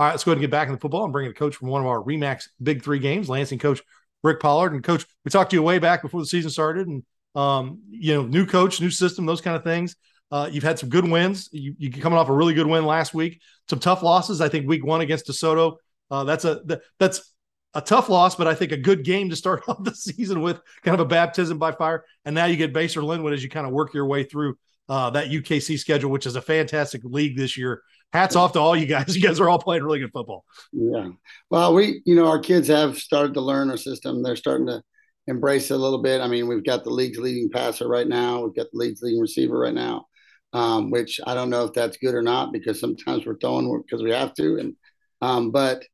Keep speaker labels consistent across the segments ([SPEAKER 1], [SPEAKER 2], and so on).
[SPEAKER 1] All right, let's go ahead and get back in the football and bring in a coach from one of our Remax Big Three games, Lansing coach Rick Pollard. And coach, we talked to you way back before the season started, and um, you know, new coach, new system, those kind of things. Uh, you've had some good wins. You, you coming off a really good win last week. Some tough losses. I think week one against DeSoto. Uh, that's a that's a tough loss, but I think a good game to start off the season with kind of a baptism by fire. And now you get Basehor Linwood as you kind of work your way through uh, that UKC schedule, which is a fantastic league this year hats off to all you guys. You guys are all playing really good football.
[SPEAKER 2] Yeah. Well, we, you know, our kids have started to learn our system. They're starting to embrace it a little bit. I mean, we've got the league's leading passer right now. We've got the league's leading receiver right now, um, which I don't know if that's good or not because sometimes we're throwing because we have to. And, um, but,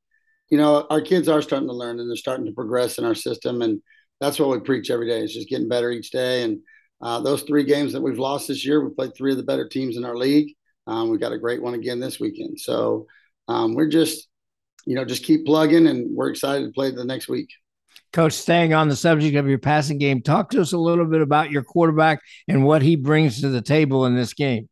[SPEAKER 2] you know, our kids are starting to learn and they're starting to progress in our system. And that's what we preach every day. It's just getting better each day. And uh, those three games that we've lost this year, we played three of the better teams in our league. Um, we got a great one again this weekend. So um, we're just, you know, just keep plugging, and we're excited to play the next week.
[SPEAKER 3] Coach, staying on the subject of your passing game, talk to us a little bit about your quarterback and what he brings to the table in this game.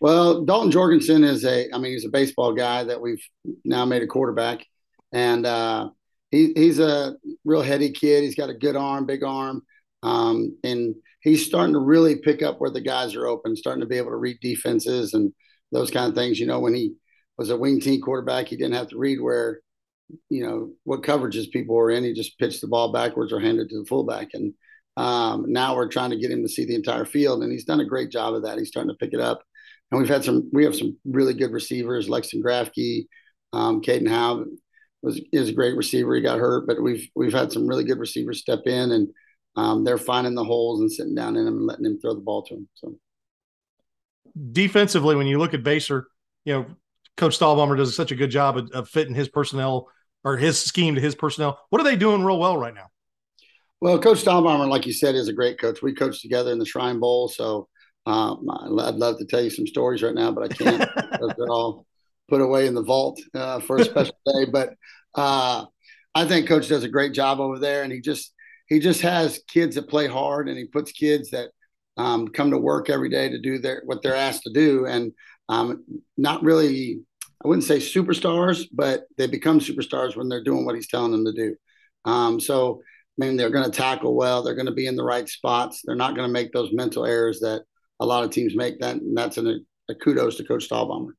[SPEAKER 2] Well, Dalton Jorgensen is a, I mean, he's a baseball guy that we've now made a quarterback, and uh, he, he's a real heady kid. He's got a good arm, big arm, um, and he's starting to really pick up where the guys are open, starting to be able to read defenses and those kind of things. You know, when he was a wing-T quarterback, he didn't have to read where, you know, what coverages people were in. He just pitched the ball backwards or handed to the fullback. And um, now we're trying to get him to see the entire field, and he's done a great job of that. He's starting to pick it up. And we've had some, we have some really good receivers, Lexington Grafke, um, Caden Howe was is a great receiver. He got hurt, but we've we've had some really good receivers step in and um, they're finding the holes and sitting down in them and letting him throw the ball to them. So
[SPEAKER 1] defensively, when you look at Basehor, you know, Coach Stahlbomber does such a good job of, of, fitting his personnel or his scheme to his personnel. What are they doing real well right now?
[SPEAKER 2] Well, Coach Stahlbomber, like you said, is a great coach. We coached together in the Shrine Bowl, so um, I'd love to tell you some stories right now, but I can't. they're all put away in the vault uh, for a special day. But uh, I think Coach does a great job over there, and he just he just has kids that play hard and he puts kids that um, come to work every day to do their what they're asked to do. And um, not really i wouldn't say superstars but they become superstars when they're doing what he's telling them to do. Um, so i mean they're going to tackle well they're going to be in the right spots they're not going to make those mental errors that a lot of teams make. That and that's an, a kudos to coach stahlbomber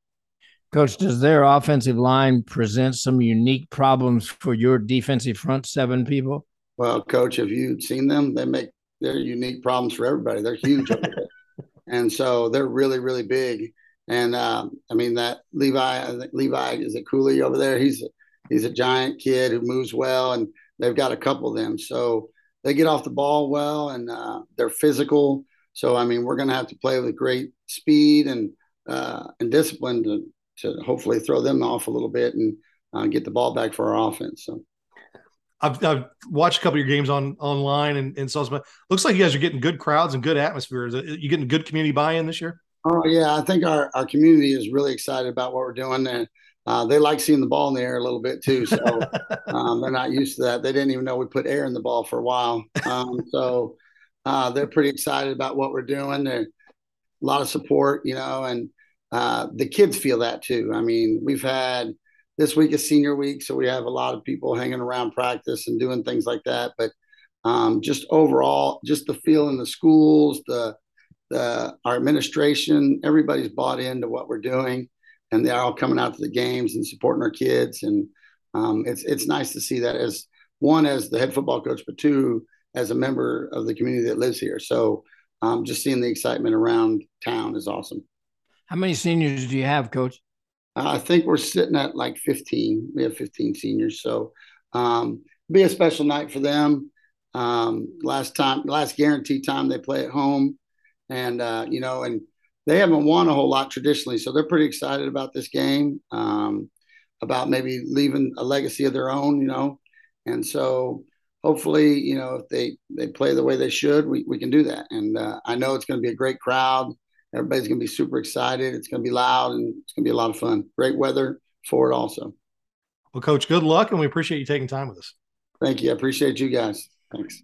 [SPEAKER 3] Coach, does their offensive line present some unique problems for your defensive front seven people?
[SPEAKER 2] Well, coach, if you'd seen them, they make they're unique problems for everybody. They're huge over there. And so they're really, really big. And um, I mean that Levi, I think Levi is a Cooley over there. He's a, he's a giant kid who moves well, and they've got a couple of them. So they get off the ball well, and uh, they're physical. So I mean, we're going to have to play with great speed and uh, and discipline to to hopefully throw them off a little bit and uh, get the ball back for our offense. So.
[SPEAKER 1] I've, I've, watched a couple of your games on online and, and saw some. Looks like you guys are getting good crowds and good atmospheres. You getting good community buy-in this year?
[SPEAKER 2] Oh yeah, I think our, our community is really excited about what we're doing, and uh, they like seeing the ball in the air a little bit too. So um, they're not used to that. They didn't even know we put air in the ball for a while. Um, so uh, they're pretty excited about what we're doing. They're, a lot of support, you know, and uh, the kids feel that too. I mean, we've had this week is senior week, so we have a lot of people hanging around practice and doing things like that. But um, just overall, just the feel in the schools, the the our administration, everybody's bought into what we're doing, and they're all coming out to the games and supporting our kids. And um, it's it's nice to see that as one as the head football coach, but two as a member of the community that lives here. So um, just seeing the excitement around town is awesome.
[SPEAKER 3] How many seniors do you have, Coach?
[SPEAKER 2] I think we're sitting at like 15. We have 15 seniors, so um, be a special night for them. Um, last time, last guarantee time they play at home, and uh, you know, and they haven't won a whole lot traditionally, so they're pretty excited about this game, um, about maybe leaving a legacy of their own, you know. And so hopefully, you know, if they they play the way they should, we we can do that. And uh, I know it's going to be a great crowd. Everybody's going to be super excited. It's going to be loud and it's going to be a lot of fun. Great weather for it, also.
[SPEAKER 1] Well, Coach, good luck, and we appreciate you taking time with us.
[SPEAKER 2] Thank you. I appreciate you guys. Thanks.